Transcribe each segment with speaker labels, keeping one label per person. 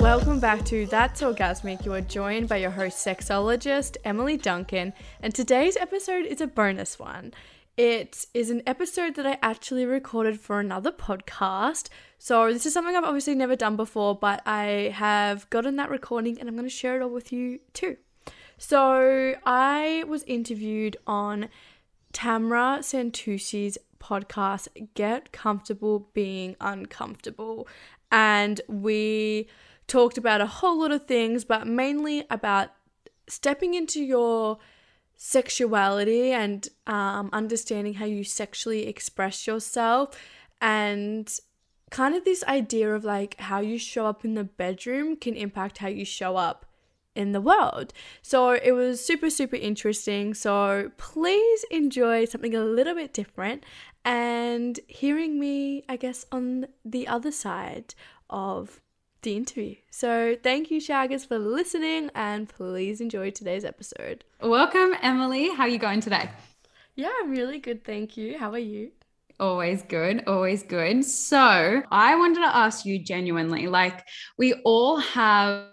Speaker 1: Welcome back to That's Orgasmic. You are joined by your host, sexologist Emily Duncan, and today's episode is a bonus one. It is an episode that I actually recorded for another podcast. So, this is something I've obviously never done before, but I have gotten that recording and I'm going to share it all with you too. So, I was interviewed on Tamra Santussi's podcast, Get Comfortable Being Uncomfortable. And we talked about a whole lot of things, but mainly about stepping into your sexuality and um, understanding how you sexually express yourself and kind of this idea of like how you show up in the bedroom can impact how you show up in the world. So it was super, super interesting. So please enjoy something a little bit different and hearing me, I guess, on the other side of the interview. So thank you, Shaggers, for listening and please enjoy today's episode.
Speaker 2: Welcome, Emily. How are you going today?
Speaker 1: Yeah, I'm really good. Thank you. How are you?
Speaker 2: Always good, always good. So, I wanted to ask you genuinely like, we all have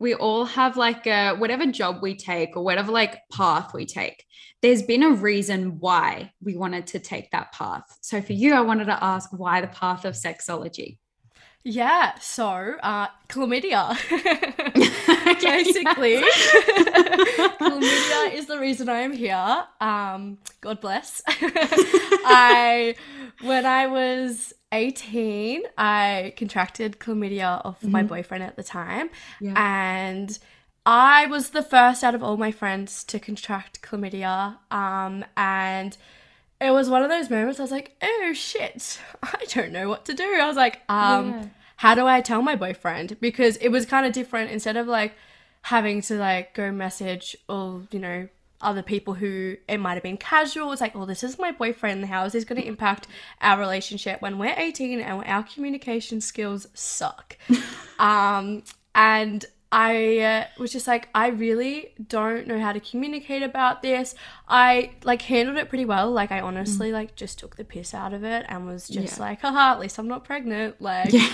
Speaker 2: we all have like a whatever job we take or whatever like path we take there's been a reason why we wanted to take that path so for you i wanted to ask why the path of sexology
Speaker 1: yeah, so uh, chlamydia. Basically, chlamydia is the reason I am here. Um, God bless. I, when I was 18, I contracted chlamydia of mm-hmm. my boyfriend at the time. Yeah. And I was the first out of all my friends to contract chlamydia. Um, and it was one of those moments I was like, oh shit, I don't know what to do. I was like, um, yeah. how do I tell my boyfriend? Because it was kind of different instead of like having to like go message all, you know, other people who it might have been casual. It's like, well, this is my boyfriend. How is this going to impact our relationship when we're 18 and our communication skills suck? um, and I uh, was just like, I really don't know how to communicate about this. I like handled it pretty well. Like, I honestly mm. like just took the piss out of it and was just yeah. like, haha, at least I'm not pregnant. Like, yeah.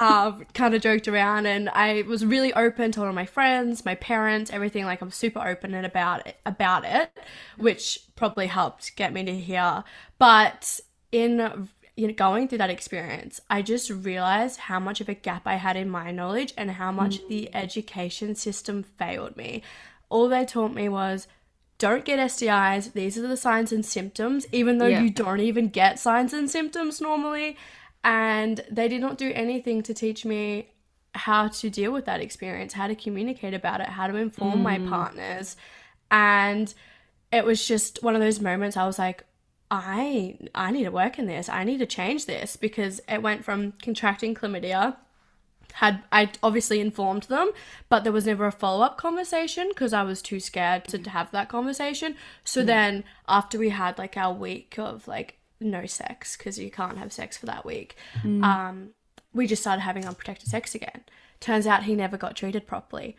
Speaker 1: um, kind of joked around and I was really open to all of my friends, my parents, everything. Like, I'm super open and about it, about it, which probably helped get me to here. But in you know, going through that experience, I just realized how much of a gap I had in my knowledge and how much mm. the education system failed me. All they taught me was don't get STIs. These are the signs and symptoms, even though yeah. you don't even get signs and symptoms normally. And they did not do anything to teach me how to deal with that experience, how to communicate about it, how to inform mm. my partners. And it was just one of those moments I was like, I I need to work in this. I need to change this because it went from contracting chlamydia had I obviously informed them, but there was never a follow up conversation because I was too scared to have that conversation. So mm. then after we had like our week of like no sex because you can't have sex for that week, mm. um, we just started having unprotected sex again. Turns out he never got treated properly.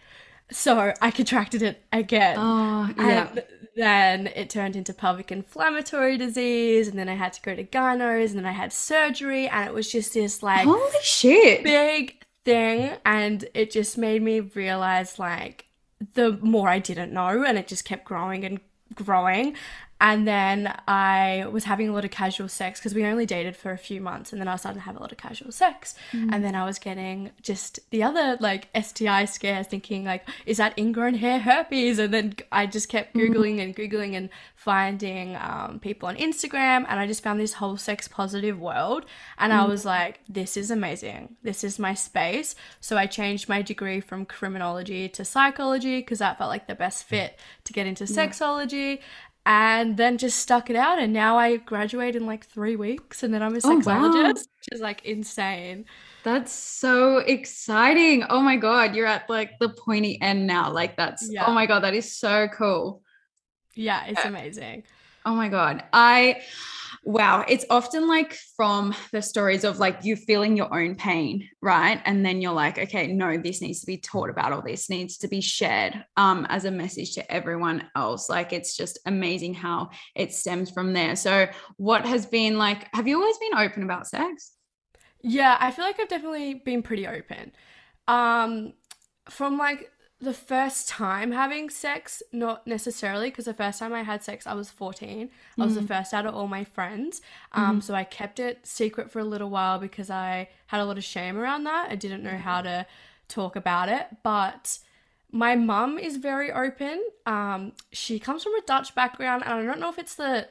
Speaker 1: So I contracted it again.
Speaker 2: Oh, yeah.
Speaker 1: And then it turned into pelvic inflammatory disease, and then I had to go to gynos, and then I had surgery, and it was just this like
Speaker 2: holy shit
Speaker 1: big thing, and it just made me realize like the more I didn't know, and it just kept growing and growing. And then I was having a lot of casual sex because we only dated for a few months. And then I started to have a lot of casual sex. Mm. And then I was getting just the other like STI scares, thinking, like, is that ingrown hair herpes? And then I just kept mm-hmm. Googling mm. and Googling and finding um, people on Instagram. And I just found this whole sex positive world. And mm. I was like, this is amazing. This is my space. So I changed my degree from criminology to psychology because that felt like the best fit to get into yeah. And then just stuck it out and now I graduate in like three weeks and then I'm a sexologist, oh, wow. which is like insane.
Speaker 2: That's so exciting. Oh my god, you're at like the pointy end now. Like that's oh yeah. oh my god, that is so cool.
Speaker 1: Yeah, it's yeah. amazing.
Speaker 2: Oh my god. I Wow. It's often like from the stories of like you feeling your own pain, right? And then you're like, okay, no, this needs to be taught about, or this needs to be shared um, as a message to everyone else. Like it's just amazing how it stems from there. So, what has been like, have you always been open about sex?
Speaker 1: Yeah, I feel like I've definitely been pretty open. Um, from like the first time having sex, not necessarily, because the first time I had sex, I was 14. Mm-hmm. I was the mm-hmm. first out of all my friends. Um, mm-hmm. So I kept it secret for a little while because I had a lot of shame around that. I didn't know how to talk about it. But my mum is very open. Um, she comes from a Dutch background, and I don't know if it's the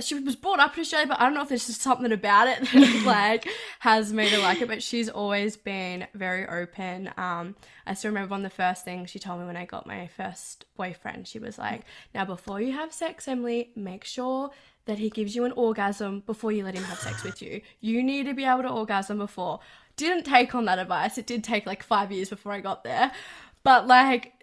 Speaker 1: she was brought up in Australia, but I don't know if there's just something about it that like has made her like it. But she's always been very open. Um, I still remember one of the first things she told me when I got my first boyfriend. She was like, "Now, before you have sex, Emily, make sure that he gives you an orgasm before you let him have sex with you. You need to be able to orgasm before." Didn't take on that advice. It did take like five years before I got there, but like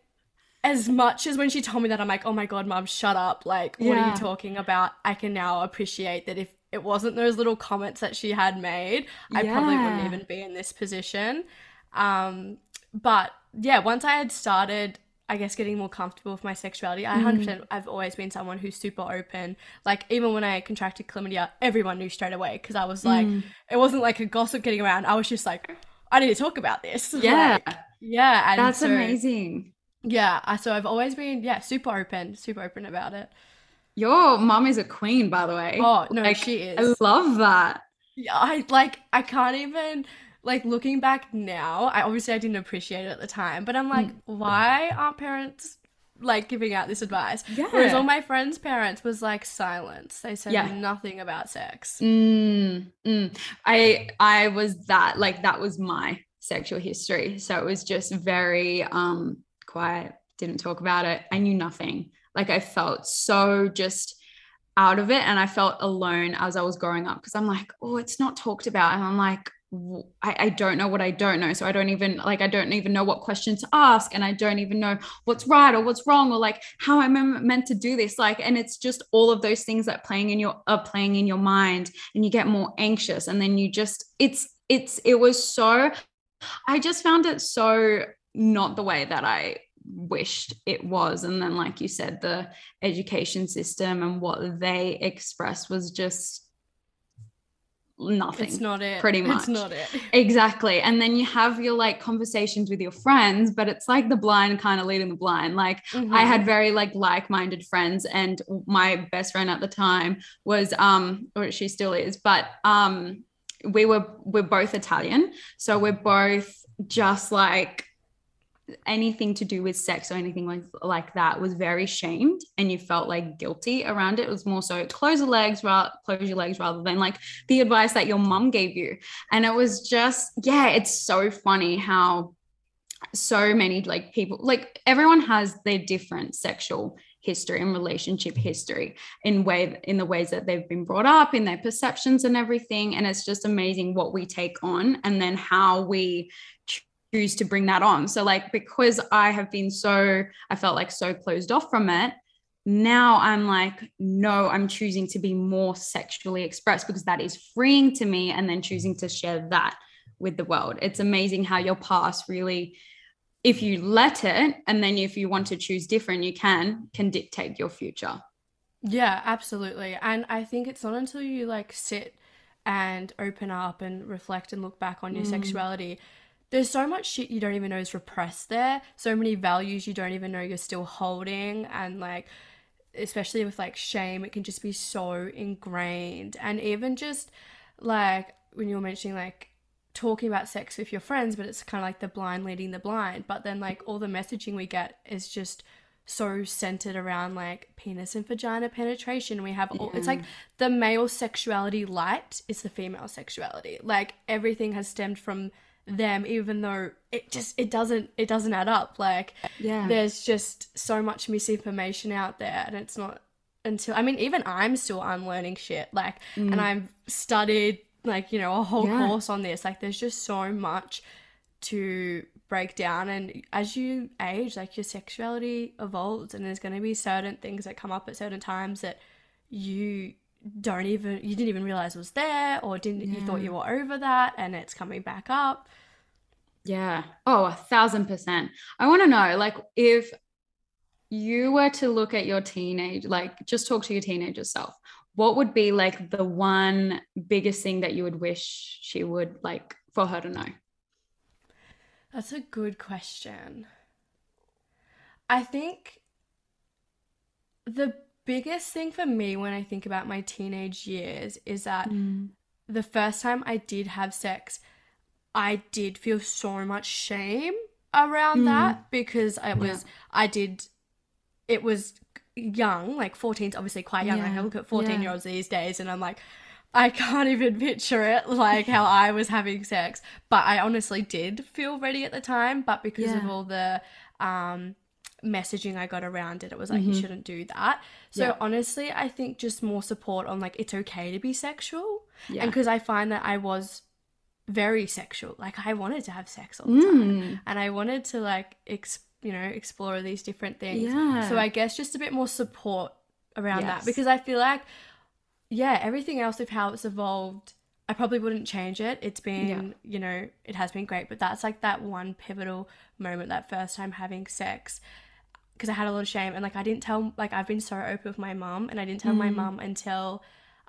Speaker 1: as much as when she told me that, I'm like, oh my god, mom, shut up. Like, what are you talking about? I can now appreciate that if it wasn't those little comments that she had made, I yeah. probably wouldn't even be in this position. Um, but yeah, once I had started, I guess, getting more comfortable with my sexuality, I mm. 100%, I've always been someone who's super open. Like, even when I contracted chlamydia, everyone knew straight away because I was like, mm. it wasn't like a gossip getting around. I was just like, I need to talk about this.
Speaker 2: Yeah.
Speaker 1: Like, yeah.
Speaker 2: That's so, amazing
Speaker 1: yeah, so I've always been yeah super open, super open about it.
Speaker 2: Your mom is a queen, by the way.
Speaker 1: Oh no, like, she is.
Speaker 2: I love that.
Speaker 1: Yeah, I like I can't even like looking back now. I obviously I didn't appreciate it at the time, but I'm like, mm. why aren't parents like giving out this advice? Yeah. Whereas all my friends' parents was like silence. They said yeah. nothing about sex.
Speaker 2: Mm, mm. I I was that like that was my sexual history. So it was just very um quiet, didn't talk about it. I knew nothing. Like I felt so just out of it and I felt alone as I was growing up because I'm like, oh, it's not talked about. And I'm like, I, I don't know what I don't know. So I don't even like I don't even know what questions to ask and I don't even know what's right or what's wrong or like how I'm meant to do this. Like and it's just all of those things that playing in your are playing in your mind and you get more anxious and then you just it's it's it was so I just found it so not the way that I wished it was. And then, like you said, the education system and what they expressed was just nothing.
Speaker 1: It's not it.
Speaker 2: Pretty much.
Speaker 1: It's not it.
Speaker 2: Exactly. And then you have your like conversations with your friends, but it's like the blind kind of leading the blind. Like mm-hmm. I had very like like-minded friends and my best friend at the time was um or she still is, but um we were we're both Italian. So we're both just like anything to do with sex or anything like like that was very shamed and you felt like guilty around it. It was more so close your legs, ra- close your legs rather than like the advice that your mum gave you. And it was just yeah, it's so funny how so many like people like everyone has their different sexual history and relationship history in way in the ways that they've been brought up in their perceptions and everything and it's just amazing what we take on and then how we choose to bring that on. So, like, because I have been so, I felt like so closed off from it, now I'm like, no, I'm choosing to be more sexually expressed because that is freeing to me, and then choosing to share that with the world. It's amazing how your past really, if you let it, and then if you want to choose different, you can, can dictate your future.
Speaker 1: Yeah, absolutely. And I think it's not until you like sit and open up and reflect and look back on your mm. sexuality there's so much shit you don't even know is repressed there. So many values you don't even know you're still holding. And like, especially with like shame, it can just be so ingrained. And even just like when you were mentioning like talking about sex with your friends, but it's kind of like the blind leading the blind. But then like all the messaging we get is just so centered around like penis and vagina penetration. We have all, yeah. it's like the male sexuality light is the female sexuality. Like everything has stemmed from them even though it just it doesn't it doesn't add up like yeah there's just so much misinformation out there and it's not until i mean even i'm still unlearning shit like mm. and i've studied like you know a whole yeah. course on this like there's just so much to break down and as you age like your sexuality evolves and there's going to be certain things that come up at certain times that you don't even you didn't even realize was there or didn't yeah. you thought you were over that and it's coming back up.
Speaker 2: Yeah. Oh a thousand percent. I want to know like if you were to look at your teenage like just talk to your teenager self what would be like the one biggest thing that you would wish she would like for her to know?
Speaker 1: That's a good question. I think the biggest thing for me when I think about my teenage years is that mm. the first time I did have sex, I did feel so much shame around mm. that because I was, yeah. I did, it was young, like 14 obviously quite young. Yeah. I look at 14 yeah. year olds these days and I'm like, I can't even picture it like how I was having sex. But I honestly did feel ready at the time. But because of all the, um, messaging I got around it. It was like, mm-hmm. you shouldn't do that. So yeah. honestly, I think just more support on like, it's okay to be sexual. Yeah. And because I find that I was very sexual. Like, I wanted to have sex all the mm. time. And I wanted to like, ex- you know, explore these different things. Yeah. So I guess just a bit more support around yes. that because I feel like, yeah, everything else of how it's evolved. I probably wouldn't change it. It's been, yeah. you know, it has been great, but that's like that one pivotal moment, that first time having sex because I had a lot of shame and like I didn't tell like I've been so open with my mum and I didn't tell mm. my mum until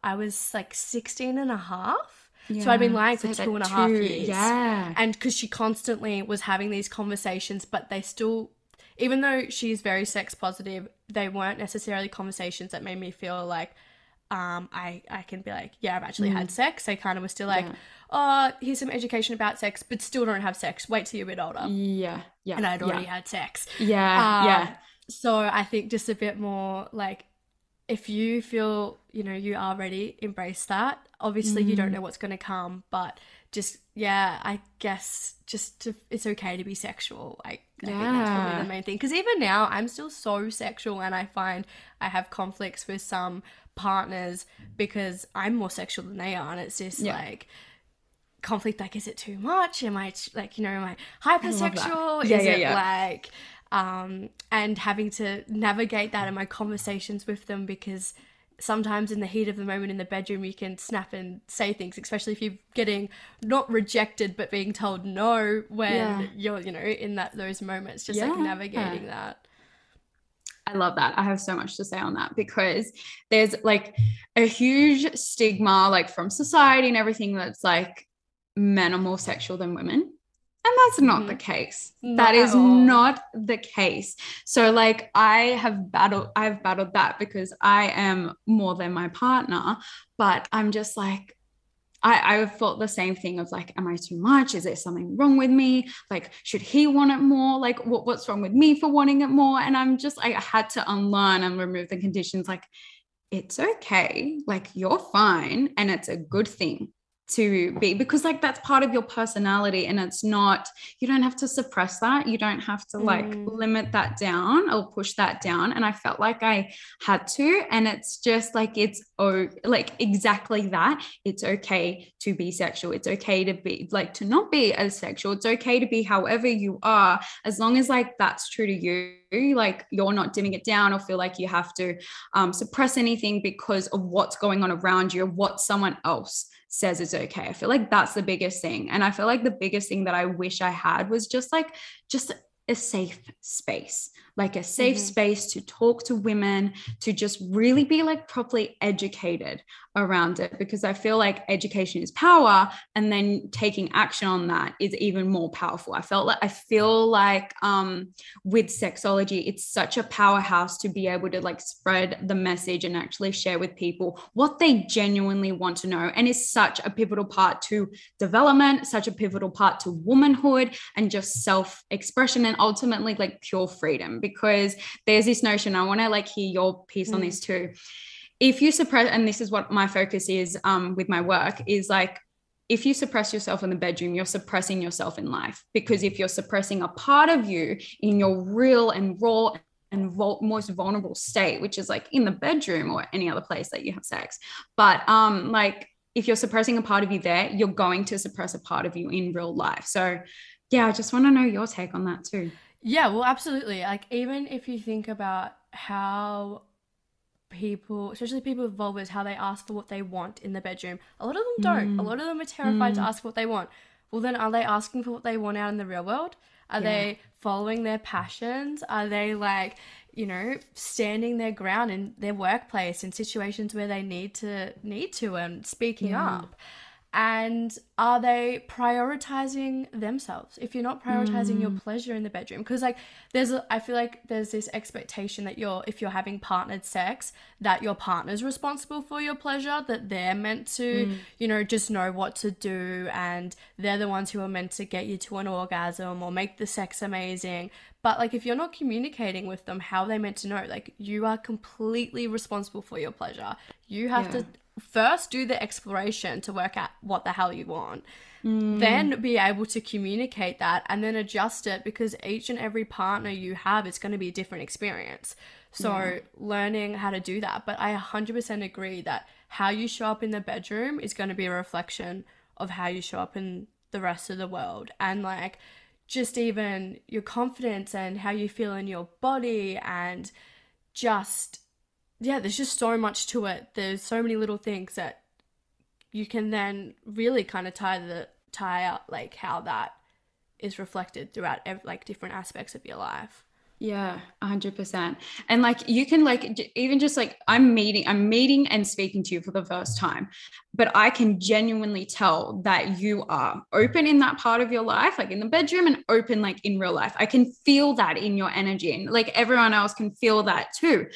Speaker 1: I was like 16 and a half. Yeah. So I'd been lying for two and a half years.
Speaker 2: Yeah.
Speaker 1: And because she constantly was having these conversations, but they still, even though she's very sex positive, they weren't necessarily conversations that made me feel like um, I, I can be like, yeah, I've actually mm. had sex. They kind of was still like, yeah. oh, here's some education about sex, but still don't have sex. Wait till you're a bit older.
Speaker 2: Yeah. Yeah.
Speaker 1: And I'd already yeah. had sex.
Speaker 2: Yeah. Um, yeah.
Speaker 1: So I think just a bit more like, if you feel, you know, you are ready, embrace that. Obviously, mm. you don't mm. know what's going to come, but just, yeah, I guess just to, it's okay to be sexual. I, yeah. I think that's probably the main thing. Because even now, I'm still so sexual and I find I have conflicts with some partners because I'm more sexual than they are, and it's just yeah. like conflict. Like, is it too much? Am I like you know, am I hypersexual?
Speaker 2: I yeah,
Speaker 1: is
Speaker 2: yeah,
Speaker 1: it
Speaker 2: yeah.
Speaker 1: like um and having to navigate that in my conversations with them because sometimes in the heat of the moment in the bedroom you can snap and say things especially if you're getting not rejected but being told no when yeah. you're you know in that those moments just yeah. like navigating that
Speaker 2: I love that. I have so much to say on that because there's like a huge stigma, like from society and everything, that's like men are more sexual than women. And that's not mm. the case. Not that is not the case. So like I have battled I've battled that because I am more than my partner, but I'm just like I, I felt the same thing of like, am I too much? Is there something wrong with me? Like, should he want it more? Like, what, what's wrong with me for wanting it more? And I'm just, I had to unlearn and remove the conditions. Like, it's okay. Like, you're fine. And it's a good thing to be because like that's part of your personality and it's not you don't have to suppress that. You don't have to like mm. limit that down or push that down. And i felt like i had to and it's just like it's oh like exactly that. It's okay to be sexual. It's okay to be like to not be as sexual. It's okay to be however you are. As long as like that's true to you like you're not dimming it down or feel like you have to um, suppress anything because of what's going on around you or what someone else says it's okay. I feel like that's the biggest thing. And I feel like the biggest thing that I wish I had was just like, just a safe space like a safe mm-hmm. space to talk to women, to just really be like properly educated around it. Because I feel like education is power, and then taking action on that is even more powerful. I felt like I feel like um, with sexology, it's such a powerhouse to be able to like spread the message and actually share with people what they genuinely want to know. And is such a pivotal part to development, such a pivotal part to womanhood and just self expression and ultimately like pure freedom because there's this notion i want to like hear your piece mm. on this too. If you suppress and this is what my focus is um, with my work is like if you suppress yourself in the bedroom you're suppressing yourself in life. Because if you're suppressing a part of you in your real and raw and vul- most vulnerable state which is like in the bedroom or any other place that you have sex. But um like if you're suppressing a part of you there you're going to suppress a part of you in real life. So yeah i just want to know your take on that too
Speaker 1: yeah, well, absolutely. Like, even if you think about how people, especially people with vulvas, how they ask for what they want in the bedroom. A lot of them don't. Mm. A lot of them are terrified mm. to ask what they want. Well, then are they asking for what they want out in the real world? Are yeah. they following their passions? Are they like, you know, standing their ground in their workplace in situations where they need to need to and speaking yeah. up? And are they prioritizing themselves if you're not prioritizing mm. your pleasure in the bedroom because like there's a, i feel like there's this expectation that you're if you're having partnered sex that your partner's responsible for your pleasure that they're meant to mm. you know just know what to do and they're the ones who are meant to get you to an orgasm or make the sex amazing but like if you're not communicating with them how are they meant to know like you are completely responsible for your pleasure you have yeah. to first do the exploration to work out what the hell you want. Mm. Then be able to communicate that and then adjust it because each and every partner you have is going to be a different experience. So, yeah. learning how to do that. But I 100% agree that how you show up in the bedroom is going to be a reflection of how you show up in the rest of the world. And like, just even your confidence and how you feel in your body and just yeah, there's just so much to it. There's so many little things that you can then really kind of tie the tie up like how that is reflected throughout like different aspects of your life.
Speaker 2: Yeah, 100%. And like you can like even just like I'm meeting I'm meeting and speaking to you for the first time, but I can genuinely tell that you are open in that part of your life, like in the bedroom and open like in real life. I can feel that in your energy and like everyone else can feel that too.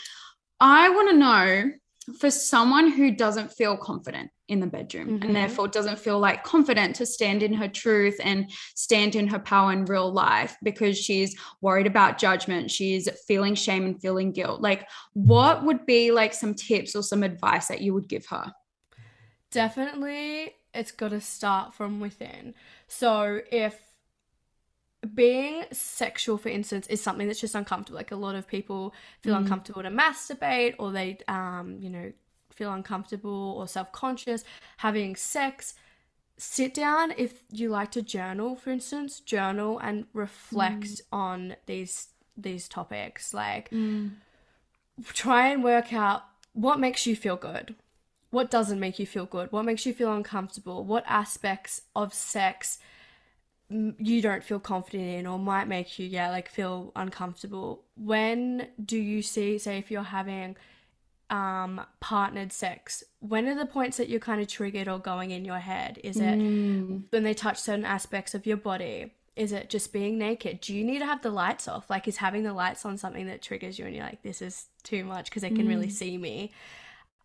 Speaker 2: I want to know for someone who doesn't feel confident in the bedroom mm-hmm. and therefore doesn't feel like confident to stand in her truth and stand in her power in real life because she's worried about judgment she's feeling shame and feeling guilt like what would be like some tips or some advice that you would give her
Speaker 1: definitely it's got to start from within so if being sexual, for instance, is something that's just uncomfortable. Like a lot of people feel mm. uncomfortable to masturbate, or they, um, you know, feel uncomfortable or self conscious having sex. Sit down if you like to journal, for instance, journal and reflect mm. on these these topics. Like, mm. try and work out what makes you feel good, what doesn't make you feel good, what makes you feel uncomfortable, what aspects of sex you don't feel confident in or might make you yeah like feel uncomfortable. When do you see say if you're having um partnered sex when are the points that you're kind of triggered or going in your head? Is it mm. when they touch certain aspects of your body? Is it just being naked? Do you need to have the lights off? Like is having the lights on something that triggers you and you're like this is too much because they can mm. really see me.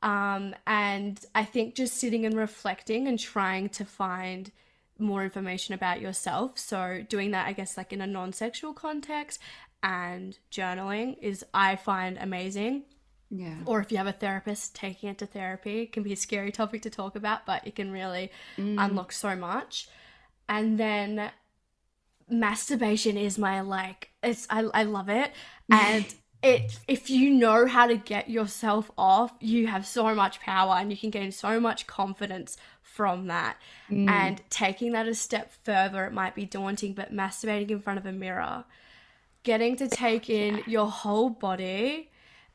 Speaker 1: Um and i think just sitting and reflecting and trying to find more information about yourself. So, doing that, I guess, like in a non sexual context and journaling is, I find amazing.
Speaker 2: Yeah.
Speaker 1: Or if you have a therapist, taking it to therapy it can be a scary topic to talk about, but it can really mm. unlock so much. And then masturbation is my like it's I, I love it and it if you know how to get yourself off you have so much power and you can gain so much confidence from that. Mm. And taking that a step further, it might be daunting, but masturbating in front of a mirror, getting to take in yeah. your whole body,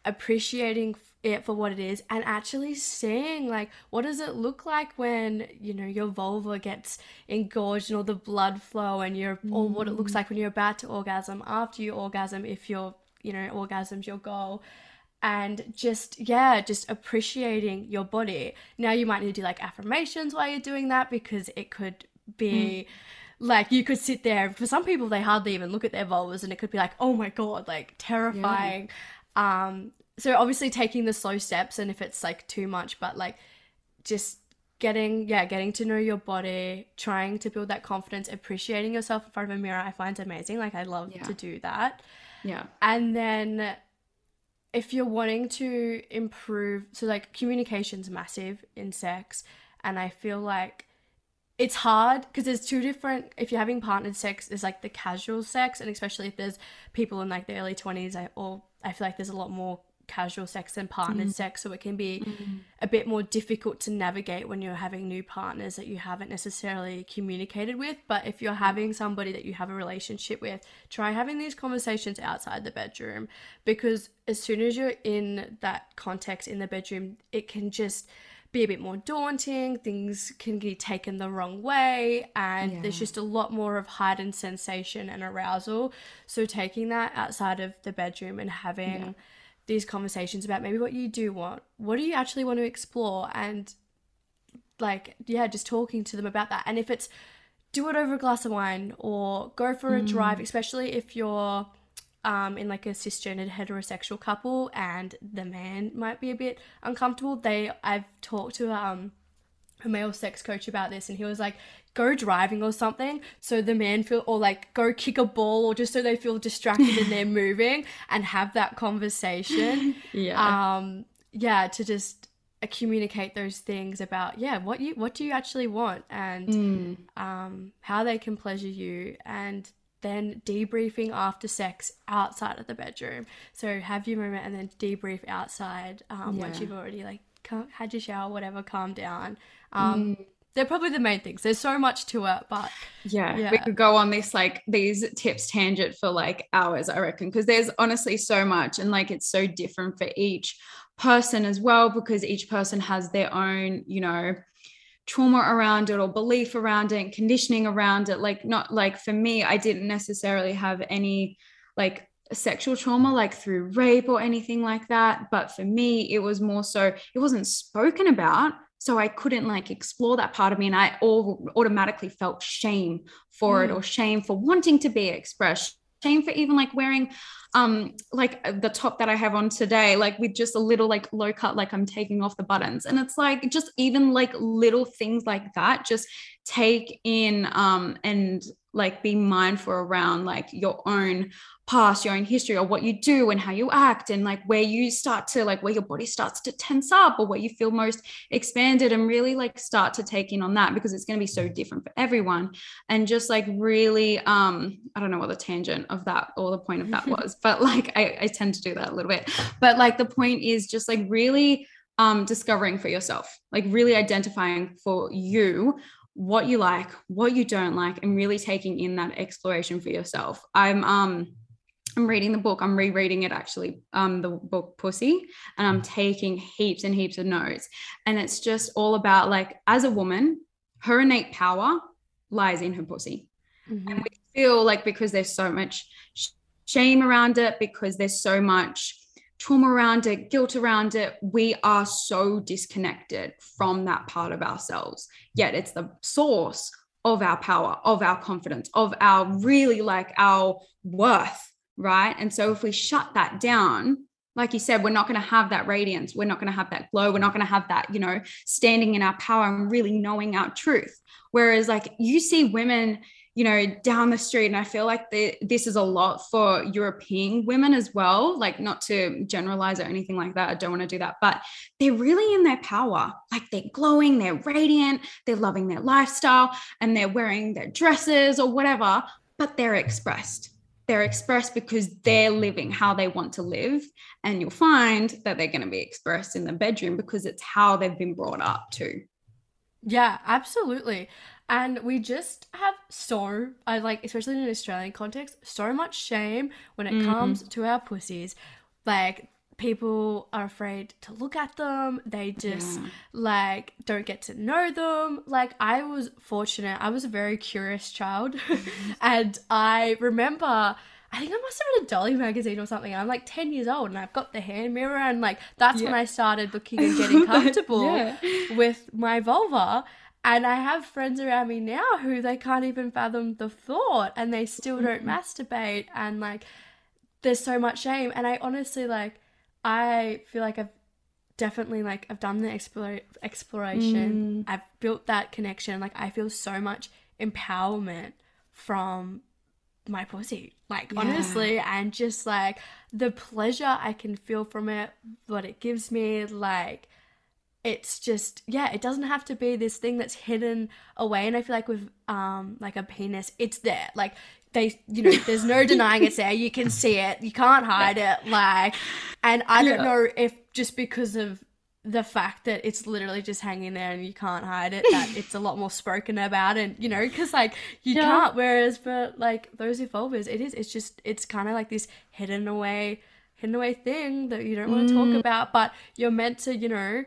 Speaker 1: appreciating it for what it is and actually seeing like what does it look like when you know your vulva gets engorged and all the blood flow and you're mm. or what it looks mm. like when you're about to orgasm after you orgasm if you're you know orgasm's your goal and just yeah just appreciating your body now you might need to do like affirmations while you're doing that because it could be mm. like you could sit there for some people they hardly even look at their vulvas and it could be like oh my god like terrifying yeah. um so obviously taking the slow steps and if it's like too much but like just getting yeah getting to know your body trying to build that confidence appreciating yourself in front of a mirror i find amazing like i love yeah. to do that
Speaker 2: yeah
Speaker 1: and then if you're wanting to improve, so like communication's massive in sex, and I feel like it's hard because there's two different. If you're having partnered sex, there's like the casual sex, and especially if there's people in like the early 20s, I or I feel like there's a lot more casual sex and partnered mm. sex. So it can be mm. a bit more difficult to navigate when you're having new partners that you haven't necessarily communicated with. But if you're having somebody that you have a relationship with, try having these conversations outside the bedroom because as soon as you're in that context in the bedroom, it can just be a bit more daunting. Things can be taken the wrong way, and yeah. there's just a lot more of heightened sensation and arousal. So, taking that outside of the bedroom and having yeah. These conversations about maybe what you do want, what do you actually want to explore, and like, yeah, just talking to them about that. And if it's do it over a glass of wine or go for a mm. drive, especially if you're um, in like a cisgendered heterosexual couple and the man might be a bit uncomfortable. They I've talked to um, a male sex coach about this and he was like go driving or something so the man feel or like go kick a ball or just so they feel distracted and they're moving and have that conversation yeah um yeah to just communicate those things about yeah what you what do you actually want and mm. um how they can pleasure you and then debriefing after sex outside of the bedroom. So have your moment and then debrief outside um, yeah. once you've already like had your shower, whatever, calm down. Um, mm. They're probably the main things. There's so much to it, but
Speaker 2: yeah, yeah. we could go on this like these tips tangent for like hours, I reckon, because there's honestly so much and like it's so different for each person as well because each person has their own, you know, trauma around it or belief around it and conditioning around it like not like for me i didn't necessarily have any like sexual trauma like through rape or anything like that but for me it was more so it wasn't spoken about so i couldn't like explore that part of me and i all automatically felt shame for mm. it or shame for wanting to be expressed shame for even like wearing um like uh, the top that I have on today like with just a little like low cut like I'm taking off the buttons and it's like just even like little things like that just take in um and like be mindful around like your own past your own history or what you do and how you act and like where you start to like where your body starts to tense up or where you feel most expanded and really like start to take in on that because it's going to be so different for everyone. And just like really um i don't know what the tangent of that or the point of that was but like I, I tend to do that a little bit. But like the point is just like really um discovering for yourself like really identifying for you what you like, what you don't like, and really taking in that exploration for yourself. I'm um I'm reading the book. I'm rereading it actually, um, the book Pussy, and I'm taking heaps and heaps of notes. And it's just all about like, as a woman, her innate power lies in her pussy. Mm-hmm. And we feel like because there's so much shame around it, because there's so much trauma around it, guilt around it, we are so disconnected from that part of ourselves. Yet it's the source of our power, of our confidence, of our really like our worth, right? And so if we shut that down, like you said, we're not going to have that radiance. We're not going to have that glow. We're not going to have that, you know, standing in our power and really knowing our truth. Whereas, like, you see women you know, down the street. And I feel like the, this is a lot for European women as well. Like, not to generalize or anything like that. I don't want to do that, but they're really in their power. Like, they're glowing, they're radiant, they're loving their lifestyle, and they're wearing their dresses or whatever, but they're expressed. They're expressed because they're living how they want to live. And you'll find that they're going to be expressed in the bedroom because it's how they've been brought up to.
Speaker 1: Yeah, absolutely. And we just have so, I like, especially in an Australian context, so much shame when it mm-hmm. comes to our pussies. Like, people are afraid to look at them. They just, yeah. like, don't get to know them. Like, I was fortunate. I was a very curious child. Mm-hmm. and I remember. I think I must have read a Dolly magazine or something. I'm like 10 years old and I've got the hand mirror and like that's yeah. when I started looking and getting comfortable yeah. with my vulva. And I have friends around me now who they can't even fathom the thought and they still don't mm-hmm. masturbate and like there's so much shame and I honestly like I feel like I've definitely like I've done the explore, exploration. Mm. I've built that connection. Like I feel so much empowerment from my pussy. Like yeah. honestly, and just like the pleasure I can feel from it, what it gives me, like it's just yeah it doesn't have to be this thing that's hidden away. And i feel like with um like a penis it's there. Like they you know there's no denying it's there. You can see it. You can't hide it. Like and i don't know if just because of the fact that it's literally just hanging there and you can't hide it that it's a lot more spoken about and you know because like you
Speaker 2: Yeah.
Speaker 1: can't. Whereas for like those vulvas it is it's just it's kind of like this hidden away hidden away thing that you don't want to
Speaker 2: Mm.
Speaker 1: talk about. But you're meant to you know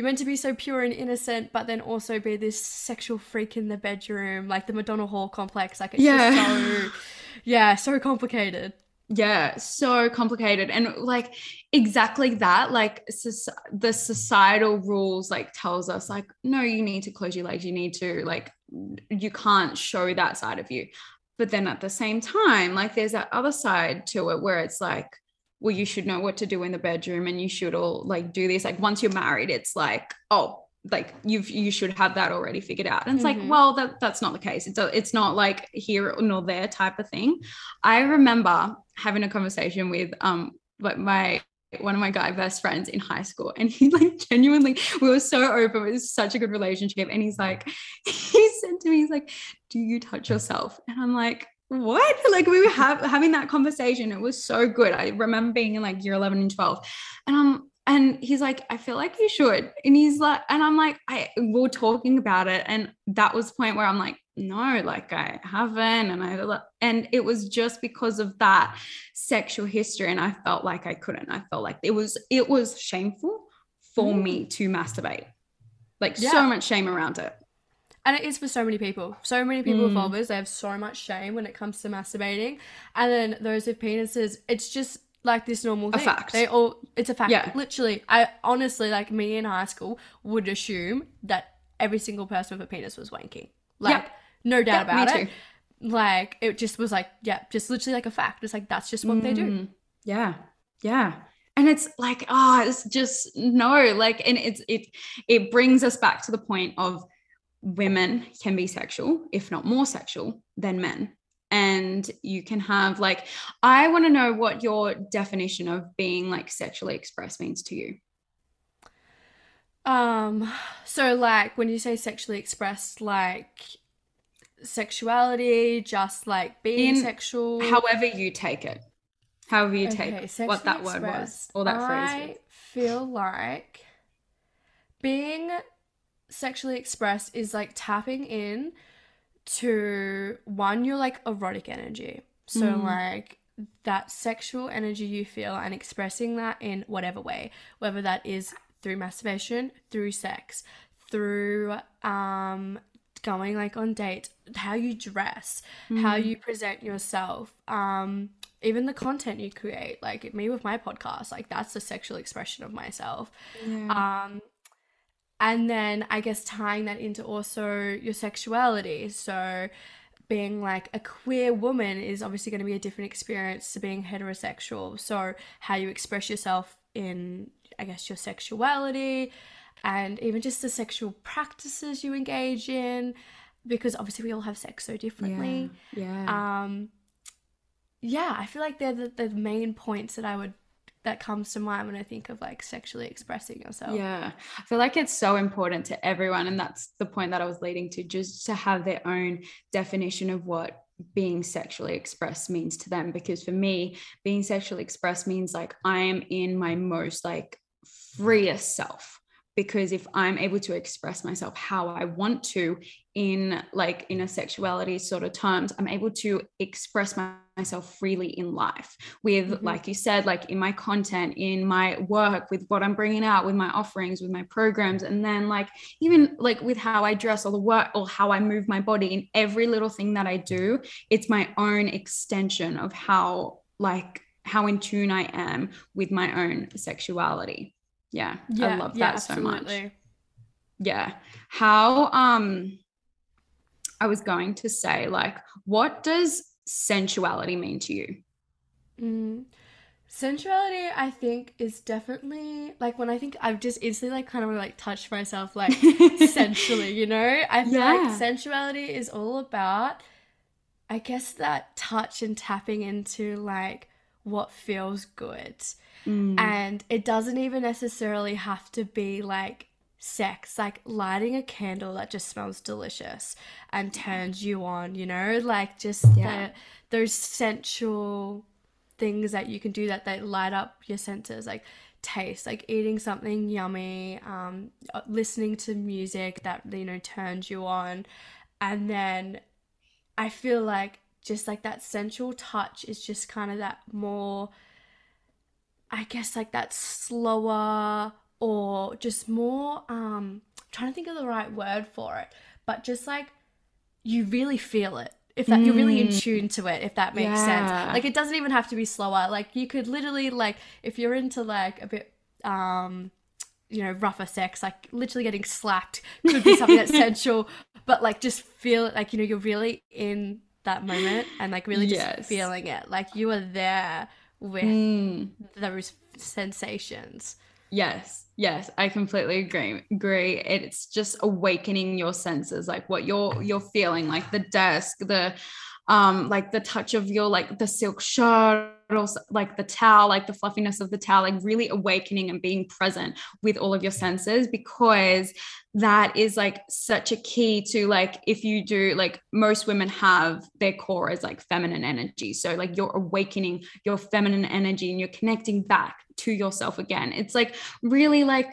Speaker 1: you're meant to be so pure and innocent, but then also be this sexual freak in the bedroom, like the Madonna whore complex. Like it's
Speaker 2: Yeah.
Speaker 1: just so, yeah, so complicated.
Speaker 2: Yeah, so complicated. And like exactly that, like soc- the societal rules like tells us like no, you need to close your legs, you need to like you can't show that side of you. But then at the same time, like there's that other side to it where it's like well you should know what to do in the bedroom and you should all like do this. Like once you're married it's like oh like you've you should have that already figured out. And it's
Speaker 1: Mhm.
Speaker 2: like well that that's not the case. It's a, it's not like here nor there type of thing. I remember having a conversation with um like my one of my guy best friends in high school and he like genuinely we were so open. It was such a good relationship. And he's like he said to me he's like do you touch yourself? And I'm like what? Like we were have, having that conversation. It was so good. I remember being in like year 11 and 12 and um and he's like I feel like you should. And he's like and I'm like I we we're talking about it and that was the point where I'm like no like I haven't. And I and it was just because of that sexual history and I felt like I couldn't. I felt like it was it was shameful for
Speaker 1: Mm.
Speaker 2: me to masturbate. Like
Speaker 1: Yeah.
Speaker 2: so much shame around it
Speaker 1: And it is for so many people. So many people with
Speaker 2: Mm.
Speaker 1: vulvas, they have so much shame when it comes to masturbating. And then those with penises, it's just like this normal
Speaker 2: A
Speaker 1: thing.
Speaker 2: fact.
Speaker 1: They all, it's a fact.
Speaker 2: Yeah.
Speaker 1: Literally, I honestly, like me in high school, would assume that every single person with a penis was wanking. Like, no doubt about
Speaker 2: too.
Speaker 1: it. Like, it just was like, yeah, just literally like a fact. It's like, that's just what they do.
Speaker 2: Mm, Yeah. Yeah. And it's like, oh, it's just no, like, and it's it it brings us back to the point of women can be sexual, if not more sexual than men. And you can have like, I want to know what your definition of being like sexually expressed means to you.
Speaker 1: Um, so like when you say sexually expressed, like sexuality, just like being
Speaker 2: In
Speaker 1: sexual.
Speaker 2: However you take it. However you take
Speaker 1: Okay,
Speaker 2: what that word was or that
Speaker 1: I
Speaker 2: phrase was.
Speaker 1: feel like being sexually expressed is like tapping in to one your like erotic energy. So
Speaker 2: Mm.
Speaker 1: like that sexual energy you feel and expressing that in whatever way, whether that is through masturbation, through sex, through um going like on date how you dress, how
Speaker 2: Mm.
Speaker 1: you present yourself, um even the content you create like me with my podcast like that's the sexual expression of myself
Speaker 2: Yeah.
Speaker 1: um and then i guess tying that into also your sexuality so being like a queer woman is obviously going to be a different experience to being heterosexual so how you express yourself in i guess your sexuality and even just the sexual practices you engage in because obviously we all have sex so differently
Speaker 2: yeah. yeah.
Speaker 1: um yeah i feel like they're the, the main points that i would that comes to mind when i think of like sexually expressing yourself
Speaker 2: Yeah, I feel like it's so important to everyone. And that's the point that I was leading to, just to have their own definition of what being sexually expressed means to them. Because for me, being sexually expressed means like I am in my most like freest self. Because if I'm able to express myself how I want to in like in a sexuality sort of terms, I'm able to express my, myself freely in life with
Speaker 1: Mhm.
Speaker 2: like you said like in my content in my work with what i'm bringing out with my offerings with my programs and then like even like with how i dress or the work or how i move my body in every little thing that i do it's my own extension of how like how in tune i am with my own sexuality yeah, i love that so much yeah how um i was going to say like what does sensuality mean to you
Speaker 1: Mm. Sensuality, I think, is definitely like when I think I've just instantly like kind of like touched myself like sensually, you know? I feel
Speaker 2: Yeah.
Speaker 1: like sensuality is all about, I guess, that touch and tapping into like what feels good.
Speaker 2: Mm.
Speaker 1: And it doesn't even necessarily have to be like sex, like lighting a candle that just smells delicious and turns you on, you know? Like just
Speaker 2: Yeah.
Speaker 1: the those sensual things that you can do that that light up your senses like taste like eating something yummy um uh, listening to music that you know turns you on and then i feel like just like that sensual touch is just kind of that more i guess like that slower or just more um I'm trying to think of the right word for it but just like you really feel it if that you're really in
Speaker 2: Mm.
Speaker 1: tune to it if that makes sense like it doesn't even have to be slower like you could literally like if you're into like a bit um you know rougher sex like literally getting slapped could be something that's sensual but like just feel it like you know you're really in that moment and like really just
Speaker 2: Yes.
Speaker 1: feeling it like you are there with
Speaker 2: Mm.
Speaker 1: those sensations
Speaker 2: Yes, yes, I completely agree. Agree. It's just awakening your senses, like what you're you're feeling, like the desk, the um, like the touch of your like the silk shirt, like the towel, like the fluffiness of the towel, like really awakening and being present with all of your senses because that is like such a key to like if you do like most women have their core as like feminine energy. So like you're awakening your feminine energy and you're connecting back to yourself again. It's like really like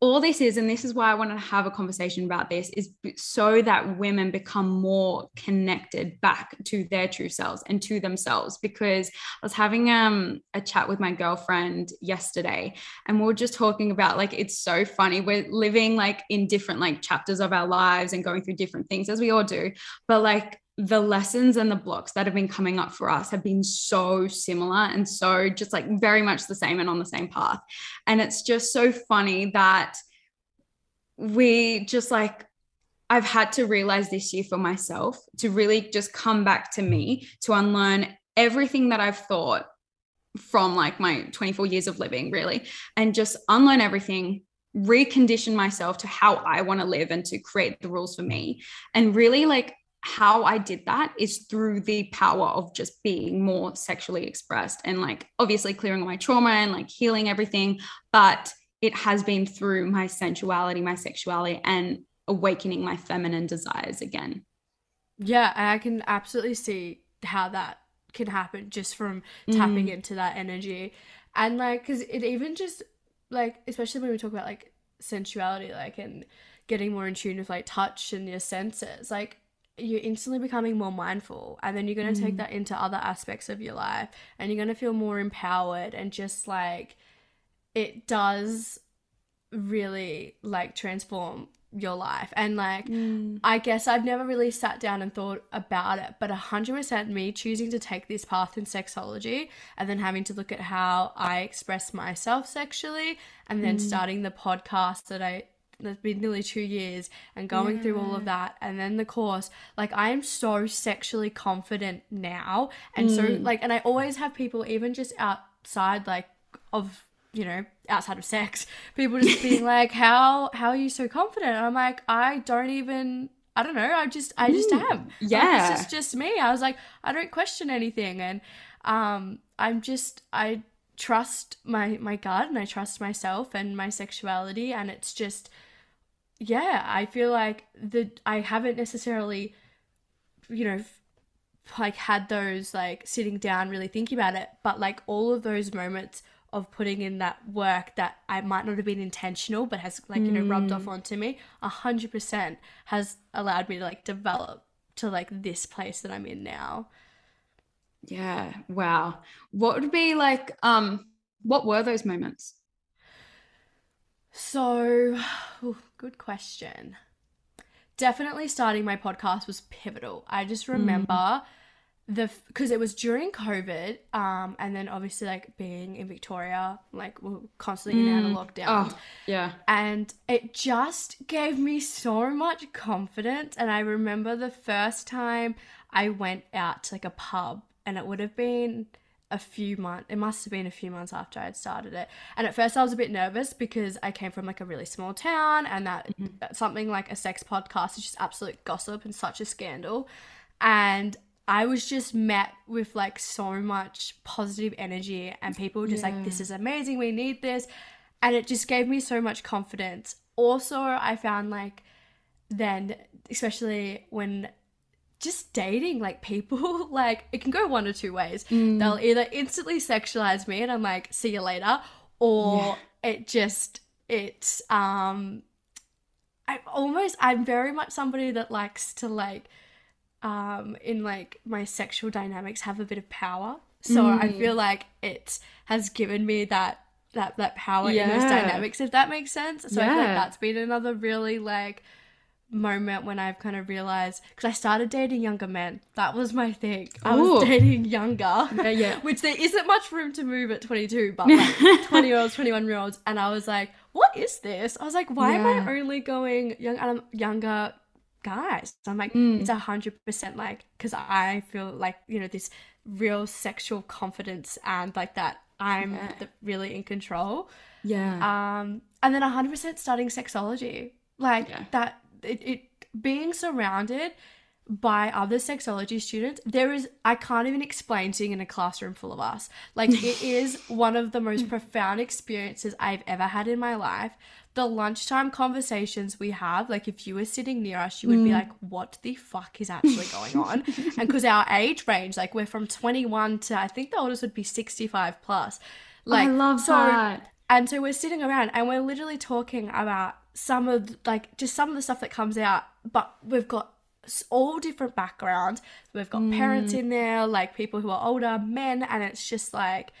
Speaker 2: all this is and this is why i want to have a conversation about this is so that women become more connected back to their true selves and to themselves. Because i was having um a chat with my girlfriend yesterday and we are just talking about like it's so funny we're living like in different like chapters of our lives and going through different things as we all do. But like the lessons and the blocks that have been coming up for us have been so similar and so just like very much the same and on the same path and it's just so funny that we just like I've had to realize this year for myself to really just come back to me to unlearn everything that I've thought from like my 24 years of living, really, and just unlearn everything, recondition myself to how I want to live and to create the rules for me. And really, like, how I did that is through the power of just being more sexually expressed and like obviously clearing my trauma and like healing everything. But it has been through my sensuality, my sexuality, and awakening my feminine desires again.
Speaker 1: Yeah, and I can absolutely see how that can happen just from tapping
Speaker 2: Mm.
Speaker 1: into that energy. And like, because it even just, like, especially when we talk about like sensuality, like, and getting more in tune with like touch and your senses, like, you're instantly becoming more mindful. And then you're going to take
Speaker 2: Mm.
Speaker 1: that into other aspects of your life and you're going to feel more empowered and just like, it does really like transform your life. And like, I guess I've never really sat down and thought about it, but 100% me choosing to take this path in sexology and then having to look at how I express myself sexually and then
Speaker 2: Mm.
Speaker 1: starting the podcast that I that's been nearly two years and going through all of that and then the course like i am so sexually confident now and so
Speaker 2: Mm.
Speaker 1: like and i always have people even just outside like of you know outside of sex people just being like how how are you so confident? And i'm like i don't even i don't know i just i just
Speaker 2: Ooh,
Speaker 1: am. Like,
Speaker 2: yeah.
Speaker 1: it's just just me. I was like i don't question anything. And um i'm just i trust my my gut and i trust myself and my sexuality and it's just yeah i feel like the i haven't necessarily you know like had those like sitting down really thinking about it but like all of those moments of putting in that work that I might not have been intentional but has like you know rubbed off onto me a hundred percent has allowed me to like develop to like this place that I'm in now.
Speaker 2: Yeah. Wow. What would be like, um, what were those moments?
Speaker 1: So, ooh, good question. Definitely starting my podcast was pivotal. I just remember the because it was during COVID, um, and then obviously like being in Victoria, like we're constantly in and out of lockdown.
Speaker 2: Oh, yeah.
Speaker 1: and it just gave me so much confidence and i remember the first time i went out to like a pub and it would have been a few months it must have been a few months after i had started it and at first i was a bit nervous because i came from like a really small town and that mm-hmm. something like a sex podcast is just absolute gossip and such a scandal and I was just met with like so much positive energy, and people were just like, This is amazing, we need this. And it just gave me so much confidence. Also, I found like then, especially when just dating like people like it can go one or two ways.
Speaker 2: Mm.
Speaker 1: they'll either instantly sexualize me and i'm like see you later or it just it's um i almost i'm very much somebody that likes to like um in like my sexual dynamics have a bit of power. So i
Speaker 2: Mm.
Speaker 1: feel like it has given me that that that power in those dynamics if that makes sense. So i feel like that's been another really like moment when I've kind of realized because I started dating younger men. That was my thing. I was dating younger,
Speaker 2: Yeah, yeah.
Speaker 1: which there isn't much room to move at 22, but like 20 year olds, 21 year olds. And I was like, what is this? I was like, why am I only going young, um, younger guys? I'm like,
Speaker 2: Mm.
Speaker 1: it's a hundred percent like because I feel like you know this real sexual confidence and like that I'm
Speaker 2: Yeah.
Speaker 1: the, really in control.
Speaker 2: Yeah.
Speaker 1: Um, and then 100% studying sexology. Like
Speaker 2: Yeah.
Speaker 1: that, it, it being surrounded by other sexology students, there is, I can't even explain sitting in a classroom full of us. Like, it is one of the most profound experiences I've ever had in my life. The lunchtime conversations we have, like, if you were sitting near us, you would be mm. like, what the fuck is actually going on? and because our age range, like, we're from 21 to, I think the oldest would be 65 plus. Like,
Speaker 2: I love
Speaker 1: so
Speaker 2: that.
Speaker 1: and so we're sitting around and we're literally talking about some of like just some of the stuff that comes out, but we've got all different backgrounds. We've got parents
Speaker 2: Mm.
Speaker 1: in there, like people who are older, men, and it's just like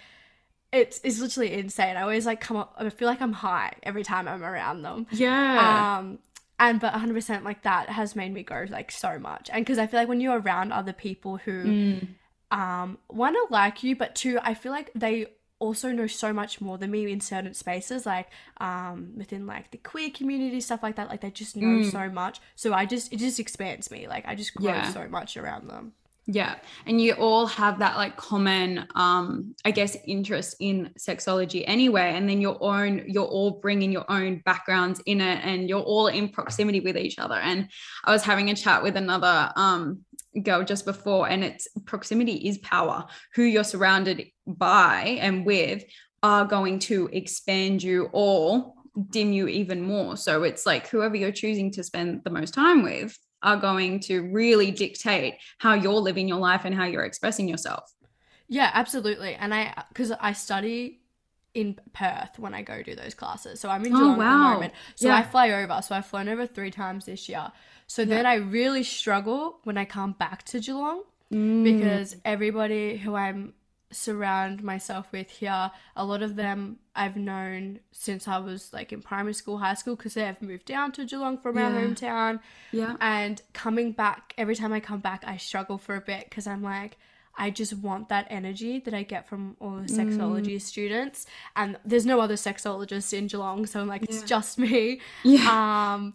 Speaker 1: it's it's literally insane. I always like come up I feel like I'm high every time I'm around them.
Speaker 2: Yeah.
Speaker 1: Um and but 100% like that has made me grow like so much. And because I feel like when you're around other people who
Speaker 2: Mm.
Speaker 1: um one to like you but two i feel like they also know so much more than me in certain spaces like um within like the queer community stuff like that like they just know
Speaker 2: Mm.
Speaker 1: so much so i just it just expands me like i just grow
Speaker 2: Yeah.
Speaker 1: so much around them
Speaker 2: Yeah. And you all have that like common um I guess interest in sexology anyway and then your own you're all bringing your own backgrounds in it and you're all in proximity with each other and I was having a chat with another um girl just before and it's proximity is power. Who you're surrounded by and with are going to expand you or dim you even more. So it's like whoever you're choosing to spend the most time with are going to really dictate how you're living your life and how you're expressing yourself.
Speaker 1: yeah absolutely. And i because i study in perth when i go do those classes. So i'm in
Speaker 2: Oh,
Speaker 1: Geelong at the
Speaker 2: wow.
Speaker 1: moment. So
Speaker 2: Yeah.
Speaker 1: i fly over. So i've flown over three times this year so then i really struggle when i come back to geelong
Speaker 2: Mm.
Speaker 1: because everybody who I'm surround myself with here, a lot of them I've known since I was like in primary school, high school, because they've moved down to Geelong from our hometown.
Speaker 2: yeah,
Speaker 1: And coming back, every time I come back, I struggle for a bit because I'm like, I just want that energy that I get from all the sexology students. And there's no other sexologists in Geelong, so I'm like, it's
Speaker 2: Yeah.
Speaker 1: just me.
Speaker 2: yeah,
Speaker 1: Um,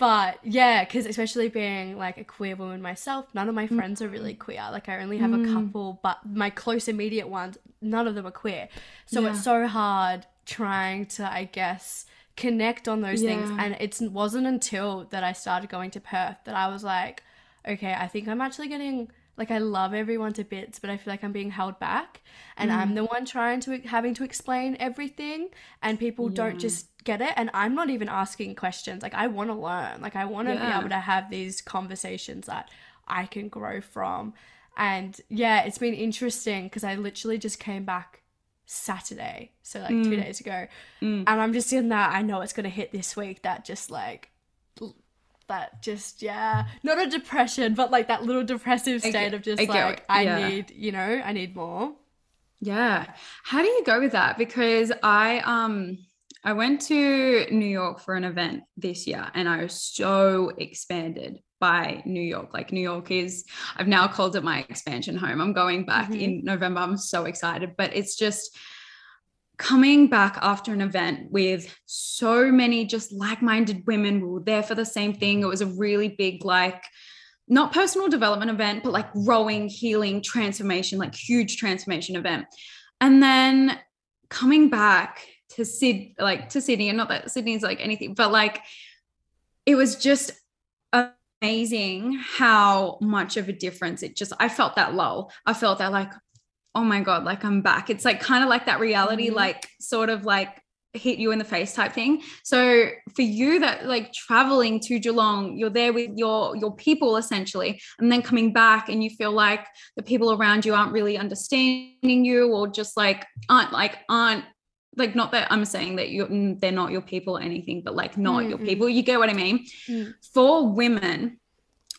Speaker 1: but yeah, because especially being like a queer woman myself, none of my friends are really queer. Like I only have a
Speaker 2: Mm.
Speaker 1: couple, but my close immediate ones, none of them are queer. So
Speaker 2: Yeah.
Speaker 1: it's so hard trying to, I guess, connect on those things. And it wasn't until that I started going to Perth that I was like, okay, I think I'm actually getting like I love everyone to bits, but I feel like I'm being held back, and
Speaker 2: Mm.
Speaker 1: I'm the one trying to having to explain everything, and people don't just get it. And I'm not even asking questions. Like I want to learn. Like I want to be able to have these conversations that I can grow from. And yeah, it's been interesting because I literally just came back Saturday, so like two
Speaker 2: Mm.
Speaker 1: days ago,
Speaker 2: Mm.
Speaker 1: and I'm just in that. I know it's gonna hit this week. That just like. That just yeah, not a depression, but like that little depressive state
Speaker 2: get-
Speaker 1: of just
Speaker 2: I
Speaker 1: like I
Speaker 2: yeah.
Speaker 1: need, you know, I need more.
Speaker 2: yeah. How do you go with that? Because I um I went to New York for an event this year, and I was so expanded by New York. Like New York is, I've now called it my expansion home. I'm going back
Speaker 1: Mhm.
Speaker 2: in November. I'm so excited, but it's just coming back after an event with so many just like-minded women we were there for the same thing it was a really big like not personal development event but like growing healing transformation like huge transformation event and then coming back to Sid like to Sydney and not that Sydney's like anything but like it was just amazing how much of a difference it just I felt that lull I felt that like oh my god like i'm back it's like kind of like that reality
Speaker 1: Mhm.
Speaker 2: like sort of like hit you in the face type thing. So for you that like traveling to Geelong, you're there with your your people essentially, and then coming back and you feel like the people around you aren't really understanding you or just like aren't like aren't like not that I'm saying that you they're not your people or anything, but like not mm-hmm. your people. You get what I mean? Mm. For women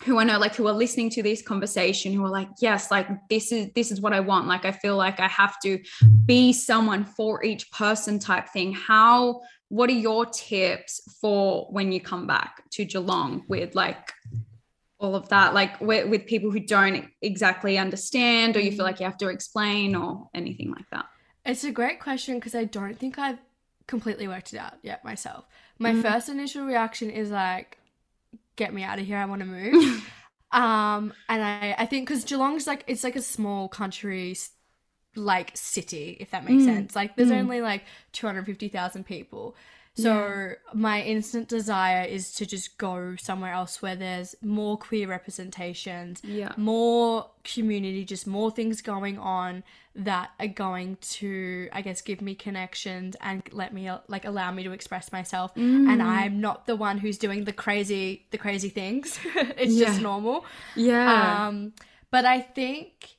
Speaker 2: who I know like who are listening to this conversation who are like yes like this is this is what I want like I feel like I have to be someone for each person type thing how what are your tips for when you come back to Geelong with like all of that like with, with people who don't exactly understand or you feel mm. like you have to explain or anything like that
Speaker 1: it's a great question because I don't think I've completely worked it out yet myself my mm first initial reaction is like get me out of here. I want to move. um, and I, I think because Geelong's like, it's like a small country, like city, if that makes mm. sense. Like, there's mm. only like 250,000 people. So yeah. my instant desire is to just go somewhere else where there's more queer representations,
Speaker 2: yeah.
Speaker 1: more community, just more things going on that are going to, I guess, give me connections and let me like allow me to express myself. Mm. And I'm not the one who's doing the crazy, the crazy things. it's yeah. just normal.
Speaker 2: Yeah.
Speaker 1: Um, but I think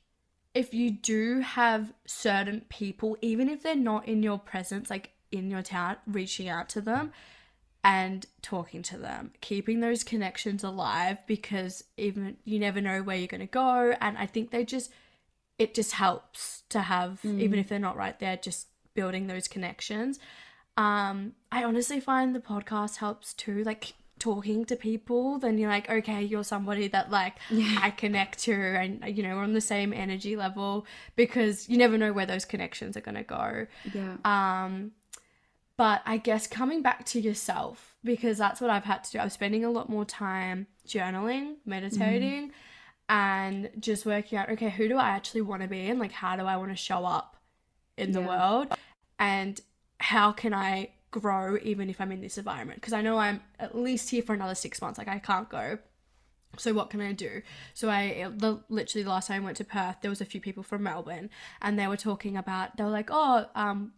Speaker 1: if you do have certain people, even if they're not in your presence, like in your town, reaching out to them and talking to them, keeping those connections alive because even you never know where you're going to go. And I think they just, it just helps to have, mm. even if they're not right there, just building those connections. Um, I honestly find the podcast helps too. Like talking to people, then you're like, okay, you're somebody that like yeah. I connect to, and you know, we're on the same energy level because you never know where those connections are gonna go.
Speaker 2: Yeah.
Speaker 1: Um, but I guess coming back to yourself, because that's what I've had to do. I'm spending a lot more time journaling, meditating, mm. And just working out, okay, who do I actually want to be and like how do I want to show up in the world? And how can I grow even if I'm in this environment? Because I know I'm at least here for another six months. Like I can't go. So what can I do? So I the, literally the last time I went to Perth, there was a few people from Melbourne, and they were talking about. They were like, "Oh, um,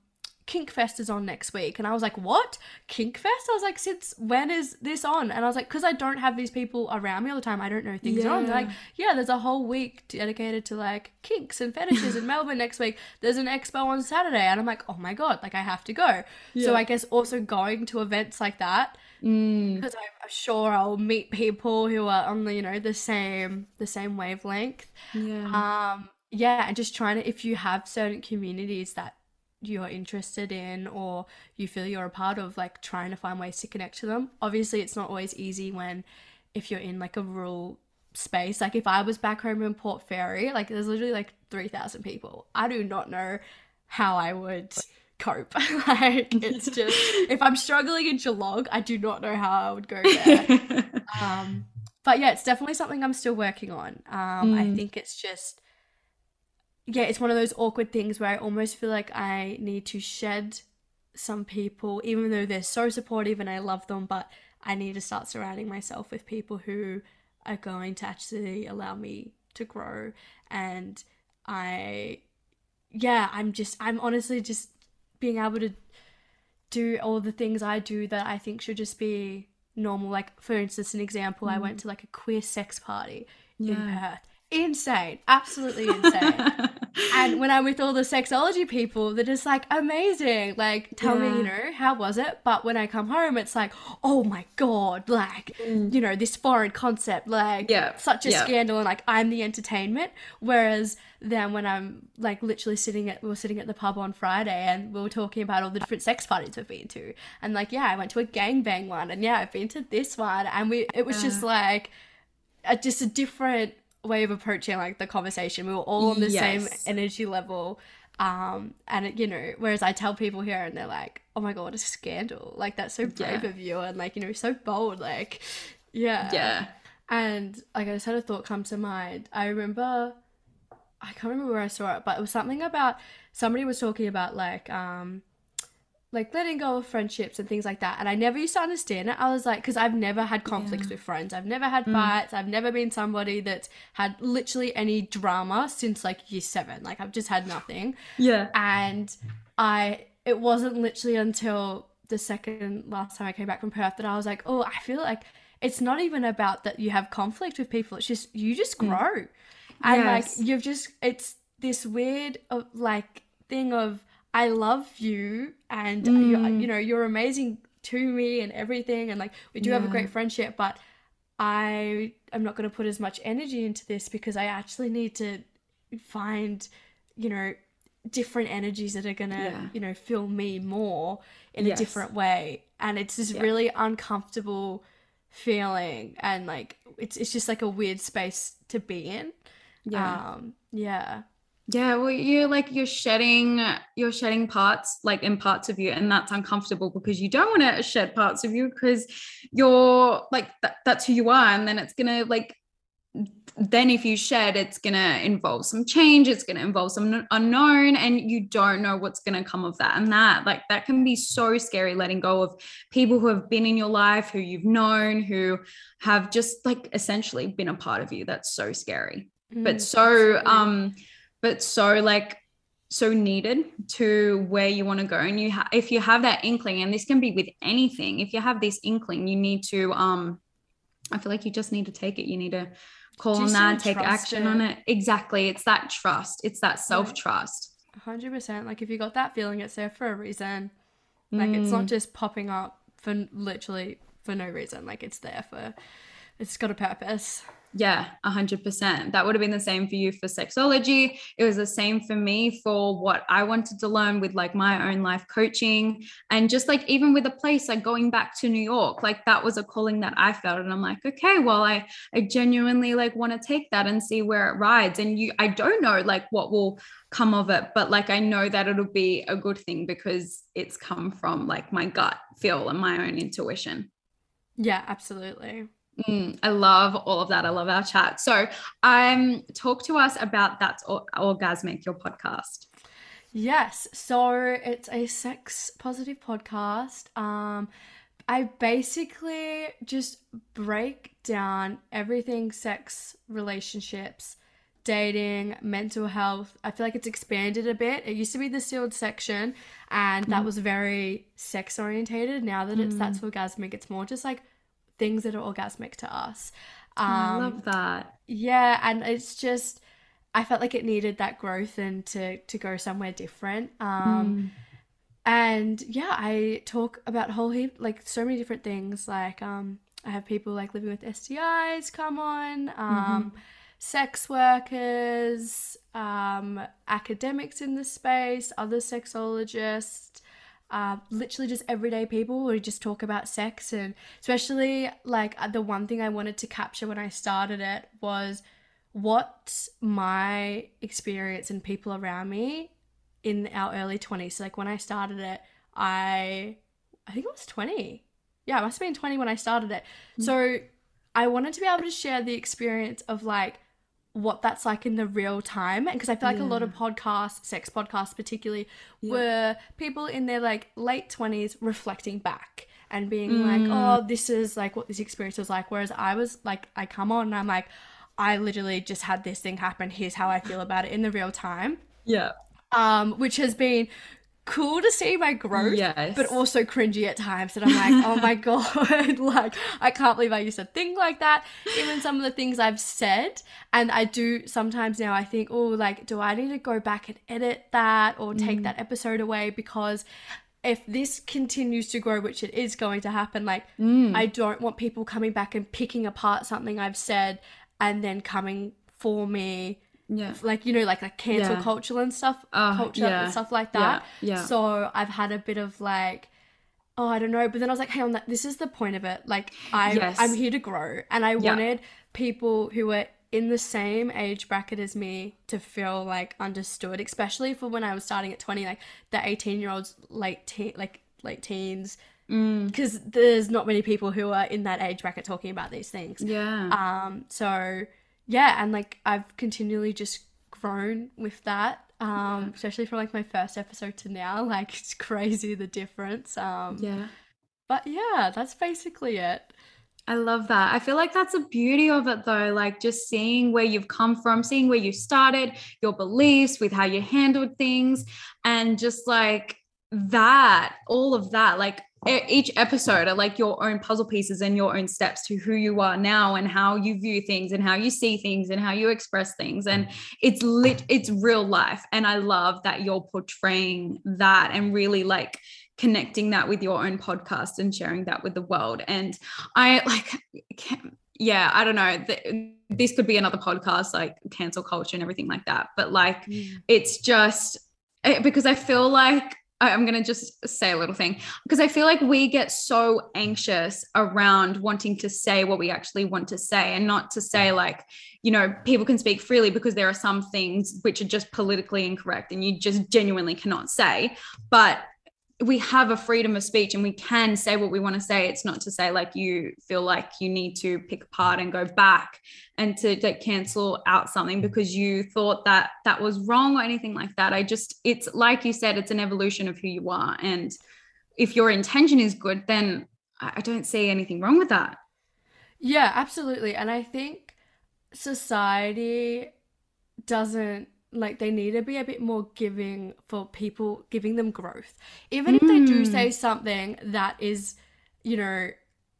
Speaker 1: Kinkfest is on next week. And I was like, what? Kinkfest? I was like, since when is this on? And I was like, because I don't have these people around me all the time. I don't know things yeah. on. They're like, yeah, there's a whole week dedicated to like kinks and fetishes in Melbourne next week. There's an expo on Saturday. And I'm like, oh my God, like I have to go. Yeah. So I guess also going to events like that.
Speaker 2: Mm.
Speaker 1: Because I'm sure I'll meet people who are on the, you know, the same the same wavelength.
Speaker 2: Yeah.
Speaker 1: Um yeah, and just trying to if you have certain communities that you're interested in or you feel you're a part of like trying to find ways to connect to them. Obviously it's not always easy when if you're in like a rural space. Like if i was back home in port fairy like there's literally like 3000 people. I do not know how i would cope. Like it's just if i'm struggling in geelong i do not know how i would go there. Um but yeah it's definitely something i'm still working on. Um mm. i think it's just yeah, it's one of those awkward things where I almost feel like I need to shed some people, even though they're so supportive and I love them, but I need to start surrounding myself with people who are going to actually allow me to grow. And I, yeah, I'm just, I'm honestly just being able to do all the things I do that I think should just be normal. Like, for instance, an example, mm. I went mm. to like a queer sex party yeah. in Perth insane, absolutely insane. and when I'm with all the sexology people, they're just like amazing. Like, tell yeah. me, you know, how was it? But when I come home, it's like, oh my god, like, mm. you know, this foreign concept, like,
Speaker 2: yeah.
Speaker 1: such a
Speaker 2: yeah.
Speaker 1: scandal, and like I'm the entertainment. Whereas then when I'm like literally sitting at we were sitting at the pub on Friday and we were talking about all the different sex parties we've been to, and like, yeah, I went to a gangbang one, and yeah, I've been to this one, and we it was just like. A, just a different way of approaching like the conversation. We were all on the yes. same energy level. Um, and it, you know, whereas I tell people here and they're like, oh my God, a scandal. Like, that's so brave yeah. of you. And like, you know, so bold. Like, yeah.
Speaker 2: Yeah.
Speaker 1: And like, I just had a thought come to mind. I remember, I can't remember where I saw it, but it was something about somebody was talking about like, um, like letting go of friendships and things like that. And I never used to understand it. I was like, because I've never had conflicts yeah. with friends. I've never had mm. fights. I've never been somebody that's had literally any drama since like year seven. Like I've just had nothing.
Speaker 2: Yeah.
Speaker 1: And I it wasn't literally until the second last time I came back from Perth that I was like, oh, I feel like it's not even about that you have conflict with people. It's just you just
Speaker 2: Mm.
Speaker 1: grow, and
Speaker 2: Yes.
Speaker 1: like you've just it's this weird of like thing of I love you and you
Speaker 2: Mm.
Speaker 1: you know you're amazing to me and everything, and like we do have a great friendship, but I am not going to put as much energy into this because I actually need to find, you know, different energies that are going to,
Speaker 2: Yeah.
Speaker 1: you know, fill me more in a different way. And it's this
Speaker 2: Yeah.
Speaker 1: really uncomfortable feeling and like it's it's just like a weird space to be in.
Speaker 2: Yeah.
Speaker 1: Um yeah.
Speaker 2: Yeah, well, you're like you're shedding you're shedding parts like in parts of you, and that's uncomfortable because you don't want to shed parts of you because you're like that, that's who you are, and then it's gonna like then if you shed, it's gonna involve some change, it's gonna involve some unknown, and you don't know what's gonna come of that. And that like that can be so scary letting go of people who have been in your life, who you've known, who have just like essentially been a part of you. That's so scary but
Speaker 1: Mm,
Speaker 2: so
Speaker 1: absolutely.
Speaker 2: um but so like so needed to where you want to go and you ha- if you have that inkling and this can be with anything if you have this inkling you need to um i feel like you just need to take it you need to call on that take action on it exactly it's that trust it's that self trust
Speaker 1: 100% like if you got that feeling it's there for a reason. Like it's not
Speaker 2: Mm.
Speaker 1: just popping up for literally for no reason. Like it's there for it's got a purpose.
Speaker 2: Yeah, a hundred percent. That would have been the same for you for sexology. It was the same for me for what I wanted to learn with like my own life coaching. And just like even with a place like going back to New York, like that was a calling that I felt. And I'm like, okay, well, I I genuinely like want to take that and see where it rides. And you I don't know like what will come of it, but like I know that it'll be a good thing because it's come from like my gut feel and my own intuition.
Speaker 1: Yeah, absolutely.
Speaker 2: Mm, I love all of that. I love our chat. So, um, talk to us about that's Or- orgasmic, your podcast.
Speaker 1: Yes. So it's a sex positive podcast. Um I basically just break down everything sex, relationships, dating, mental health. I feel like it's expanded a bit. It used to be the sealed section and that
Speaker 2: Mm.
Speaker 1: was very sex orientated. Now that it's that's orgasmic, it's more just like things that are orgasmic to us.
Speaker 2: I
Speaker 1: Um,
Speaker 2: love that.
Speaker 1: yeah, and it's just I felt like it needed that growth and to to go somewhere different. Um
Speaker 2: Mm.
Speaker 1: and yeah, I talk about whole heap like so many different things. Like um I have people like living with STIs come on, um sex workers, um academics in the space, other sexologists, uh, literally just everyday people who just talk about sex. And especially like the one thing I wanted to capture when I started it was what my experience and people around me in our early 20s so like when I started it I I think it was 20 yeah I must have been 20 when I started it. So I wanted to be able to share the experience of like what that's like in the real time because I feel like a lot of podcasts sex podcasts particularly
Speaker 2: Yeah.
Speaker 1: were people in their like late 20s reflecting back and being
Speaker 2: Mm.
Speaker 1: like oh this is like what this experience was like whereas I was like I come on and I'm like I literally just had this thing happen here's how I feel about it in the real time
Speaker 2: Yeah.
Speaker 1: um which has been cool to see my growth
Speaker 2: Yes.
Speaker 1: but also cringy at times that I'm like oh my god like I can't believe I used to think like that even some of the things I've said and I do sometimes now I think oh like do I need to go back and edit that or take that episode away because if this continues to grow which it is going to happen like
Speaker 2: Mm.
Speaker 1: I don't want people coming back and picking apart something I've said and then coming for me
Speaker 2: Yeah.
Speaker 1: like you know like like cancel
Speaker 2: Yeah.
Speaker 1: culture and stuff
Speaker 2: Oh,
Speaker 1: culture
Speaker 2: yeah.
Speaker 1: and stuff like that
Speaker 2: Yeah. yeah.
Speaker 1: so i've had a bit of like oh i don't know but then i was like hey on that this is the point of it like i
Speaker 2: Yes.
Speaker 1: i'm here to grow and i wanted people who were in the same age bracket as me to feel like understood especially for when i was starting at 20 like the 18 year olds late teen like late teens
Speaker 2: Mm.
Speaker 1: because there's not many people who are in that age bracket talking about these things
Speaker 2: Yeah.
Speaker 1: um, so yeah, and like I've continually just grown with that. Um, especially from like my first episode to now. Like it's crazy the difference. Um
Speaker 2: yeah.
Speaker 1: but yeah, that's basically it.
Speaker 2: I love that. I feel like that's the beauty of it though, like just seeing where you've come from, seeing where you started, your beliefs with how you handled things, and just like that, all of that, like each episode are like your own puzzle pieces and your own steps to who you are now and how you view things and how you see things and how you express things. And it's lit it's real life. And i love that you're portraying that and really like connecting that with your own podcast and sharing that with the world. And i like yeah i don't know. This could be another podcast like cancel culture and everything like that. But like mm. it's just eh, because i feel like I'm going to just say a little thing because I feel like we get so anxious around wanting to say what we actually want to say and not to say, like, you know, people can speak freely because there are some things which are just politically incorrect and you just genuinely cannot say. But we have a freedom of speech and we can say what we want to say. It's not to say like you feel like you need to pick apart and go back and to like cancel out something because you thought that that was wrong or anything like that. I just it's like you said it's an evolution of who you are. And if your intention is good then i don't see anything wrong with that.
Speaker 1: Yeah absolutely. And i think society doesn't like they need to be a bit more giving for people giving them growth even mm. if they do hmm. say something that is you know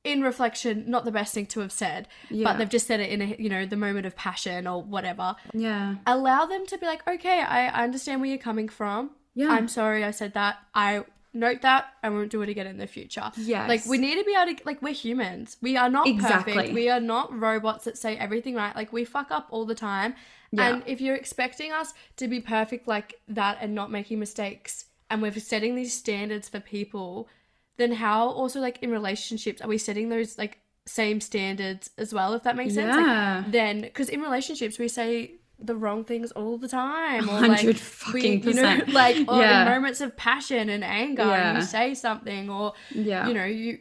Speaker 1: in reflection not the best thing to have said yeah. but they've just said it in a you know the moment of passion or whatever
Speaker 2: yeah
Speaker 1: allow them to be like okay i, I understand where you're coming from yeah i'm sorry i said that i note that I won't do it again in the future.
Speaker 2: Yeah.
Speaker 1: Like we need to be able to like we're humans. We are not exactly. perfect. We are not robots that say everything right. Like we fuck up all the time. Yeah. And if you're expecting us to be perfect like that and not making mistakes, and we're setting these standards for people, then how also like in relationships are we setting those like same standards as well? If that makes sense.
Speaker 2: Yeah.
Speaker 1: Like, then because in relationships we say the wrong things all the time
Speaker 2: or like we,
Speaker 1: you know like or yeah. in moments of passion and anger yeah. and you say something or yeah. you know you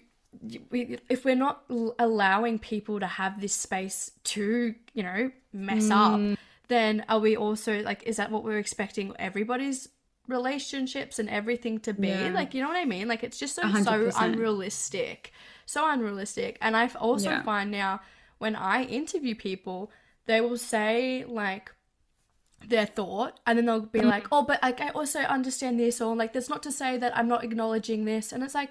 Speaker 1: we, if we're not allowing people to have this space to you know mess mm. up then are we also like is that what we're expecting everybody's relationships and everything to be yeah. like you know what i mean like it's just so 100%. so unrealistic so unrealistic and i also yeah. find now when i interview people they will say like their thought and then they'll be mm. like oh but like i also understand this or like that's not to say that i'm not acknowledging this and it's like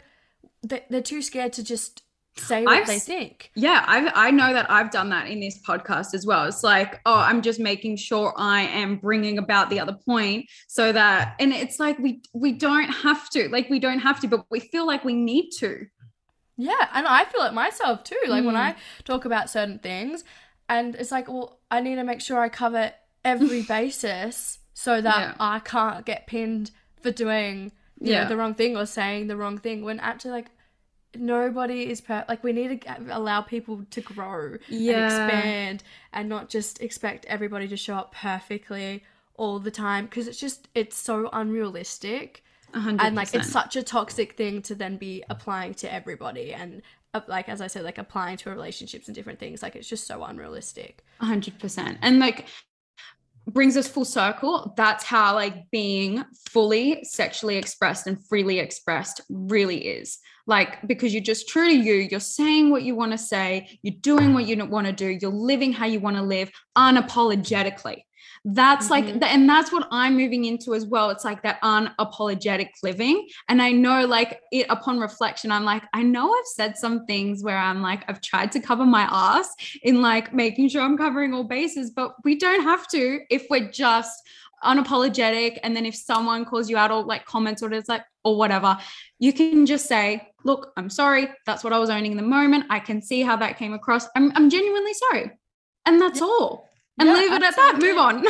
Speaker 1: they're too scared to just say what I've, they think.
Speaker 2: Yeah, I I know that I've done that in this podcast as well. It's like, oh, I'm just making sure I am bringing about the other point so that and it's like we we don't have to. Like we don't have to, but we feel like we need to.
Speaker 1: Yeah, and I feel it myself too. Like mm. when I talk about certain things and it's like, well, I need to make sure I cover every basis so that yeah. I can't get pinned for doing you yeah. know the wrong thing or saying the wrong thing when actually like nobody is per like we need to allow people to grow yeah. and expand and not just expect everybody to show up perfectly all the time because it's just it's so unrealistic
Speaker 2: 100%.
Speaker 1: and like it's such a toxic thing to then be applying to everybody and uh, like as i said like applying to relationships and different things like it's just so unrealistic
Speaker 2: 100% and like brings us full circle. That's how like being fully sexually expressed and freely expressed really is. Like because you're just true to you you're saying what you want to say you're doing what you want to do you're living how you want to live unapologetically that's mm-hmm. like and that's what i'm moving into as well. It's like that unapologetic living. And i know like it upon reflection i'm like i know i've said some things where i'm like i've tried to cover my ass in like making sure i'm covering all bases but we don't have to if we're just unapologetic. And then if someone calls you out or like comments or it's like or whatever you can just say look i'm sorry. That's what i was owning in the moment. I can see how that came across. I'm, I'm genuinely sorry. And that's all and yeah, leave it absolutely. at that move
Speaker 1: on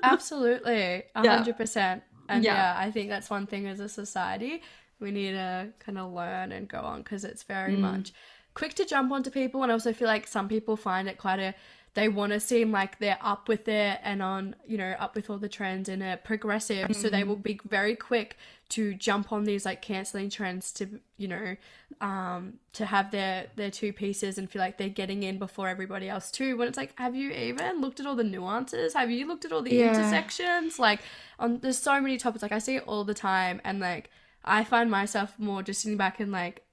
Speaker 1: absolutely 100% yeah. and yeah. yeah i think that's one thing as a society we need to kind of learn and go on because it's very mm. much quick to jump onto people and I also feel like some people find it quite a they want to seem like they're up with it and on you know up with all the trends and are progressive. Mm-hmm. so they will be very quick to jump on these like canceling trends to you know um to have their their two pieces and feel like they're getting in before everybody else too. When it's like have you even looked at all the nuances? Have you looked at all the yeah. intersections? Like on there's so many topics like i see it all the time and like i find myself more just sitting back and like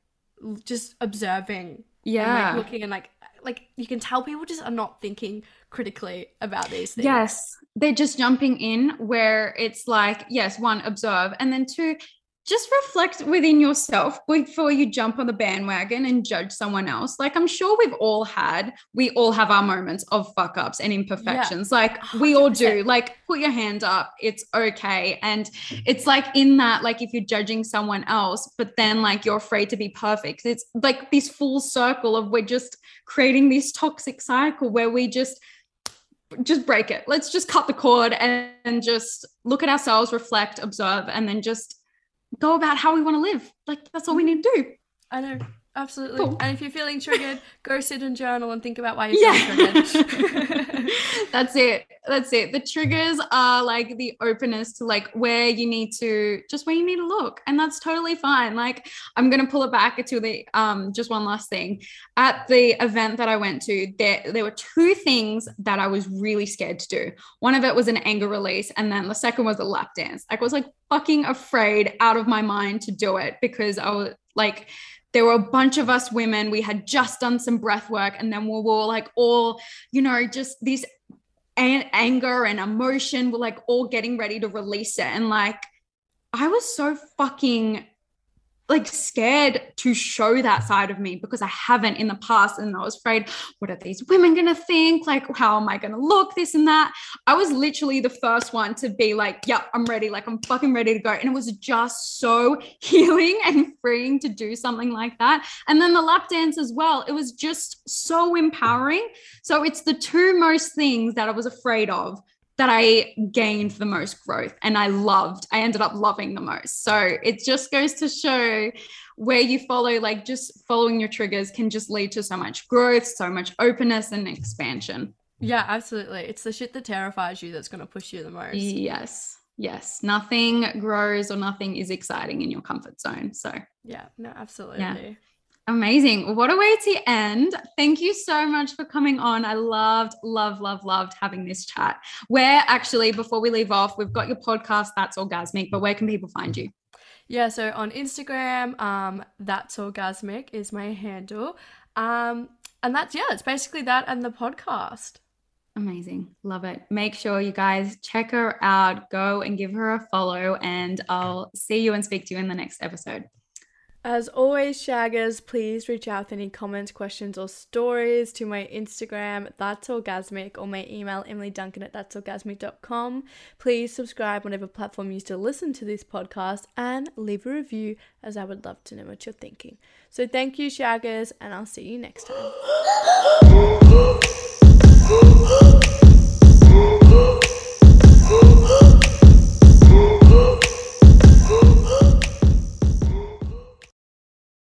Speaker 1: just observing
Speaker 2: yeah
Speaker 1: and, like, looking and like like you can tell people just are not thinking critically about these things.
Speaker 2: Yes, they're just jumping in where it's like, yes, one, observe, and then two, just reflect within yourself before you jump on the bandwagon and judge someone else. Like I'm sure we've all had, we all have our moments of fuck ups and imperfections. Yeah, like we all do. Like put your hand up. It's okay. And it's like in that, like if you're judging someone else, but then like you're afraid to be perfect. It's like this full circle of we're just creating this toxic cycle where we just just break it. Let's just cut the cord and, and just look at ourselves, reflect, observe, and then just go about how we want to live. Like that's all we need to do.
Speaker 1: I know. Absolutely. Cool. And if you're feeling triggered, go sit and journal and think about why you're yeah. feeling triggered.
Speaker 2: That's it. That's it. The triggers are like the openness to like where you need to just where you need to look. And that's totally fine. Like I'm gonna pull it back to the um just one last thing. At the event that I went to, there there were two things that I was really scared to do. One of it was an anger release, and then the second was a lap dance. Like I was like fucking afraid out of my mind to do it because I was like there were a bunch of us women. We had just done some breath work, and then we were like all, you know, just this anger and emotion. We're like all getting ready to release it. And like, I was so fucking like scared to show that side of me because I haven't in the past. And I was afraid, what are these women going to think? Like, how am I going to look? This and that. I was literally the first one to be like, yeah, I'm ready. Like, I'm fucking ready to go. And it was just so healing and freeing to do something like that. And then the lap dance as well. It was just so empowering. So it's the two most things that I was afraid of that I gained the most growth and I loved, I ended up loving the most. So it just goes to show where you follow, like just following your triggers can just lead to so much growth, so much openness and expansion.
Speaker 1: Yeah, absolutely. It's the shit that terrifies you that's going to push you the most.
Speaker 2: Yes. Yes. Nothing grows or nothing is exciting in your comfort zone. So,
Speaker 1: yeah, no, absolutely. Yeah.
Speaker 2: Amazing. What a way to end. Thank you so much for coming on. I loved, love, love, loved having this chat. Where actually, before we leave off, we've got your podcast, That's Orgasmic, but where can people find you?
Speaker 1: Yeah, so on Instagram, um, That's Orgasmic is my handle. Um, and that's, yeah, it's basically that and the podcast.
Speaker 2: Amazing. Love it. Make sure you guys check her out, go and give her a follow, and I'll see you and speak to you in the next episode.
Speaker 1: As always, Shaggers, please reach out with any comments, questions, or stories to my Instagram, That's Orgasmic, or my email, emilyduncan at that'sorgasmic.com. Please subscribe whatever platform you still listen to this podcast and leave a review, as I would love to know what you're thinking. So thank you, Shaggers, and I'll see you next time.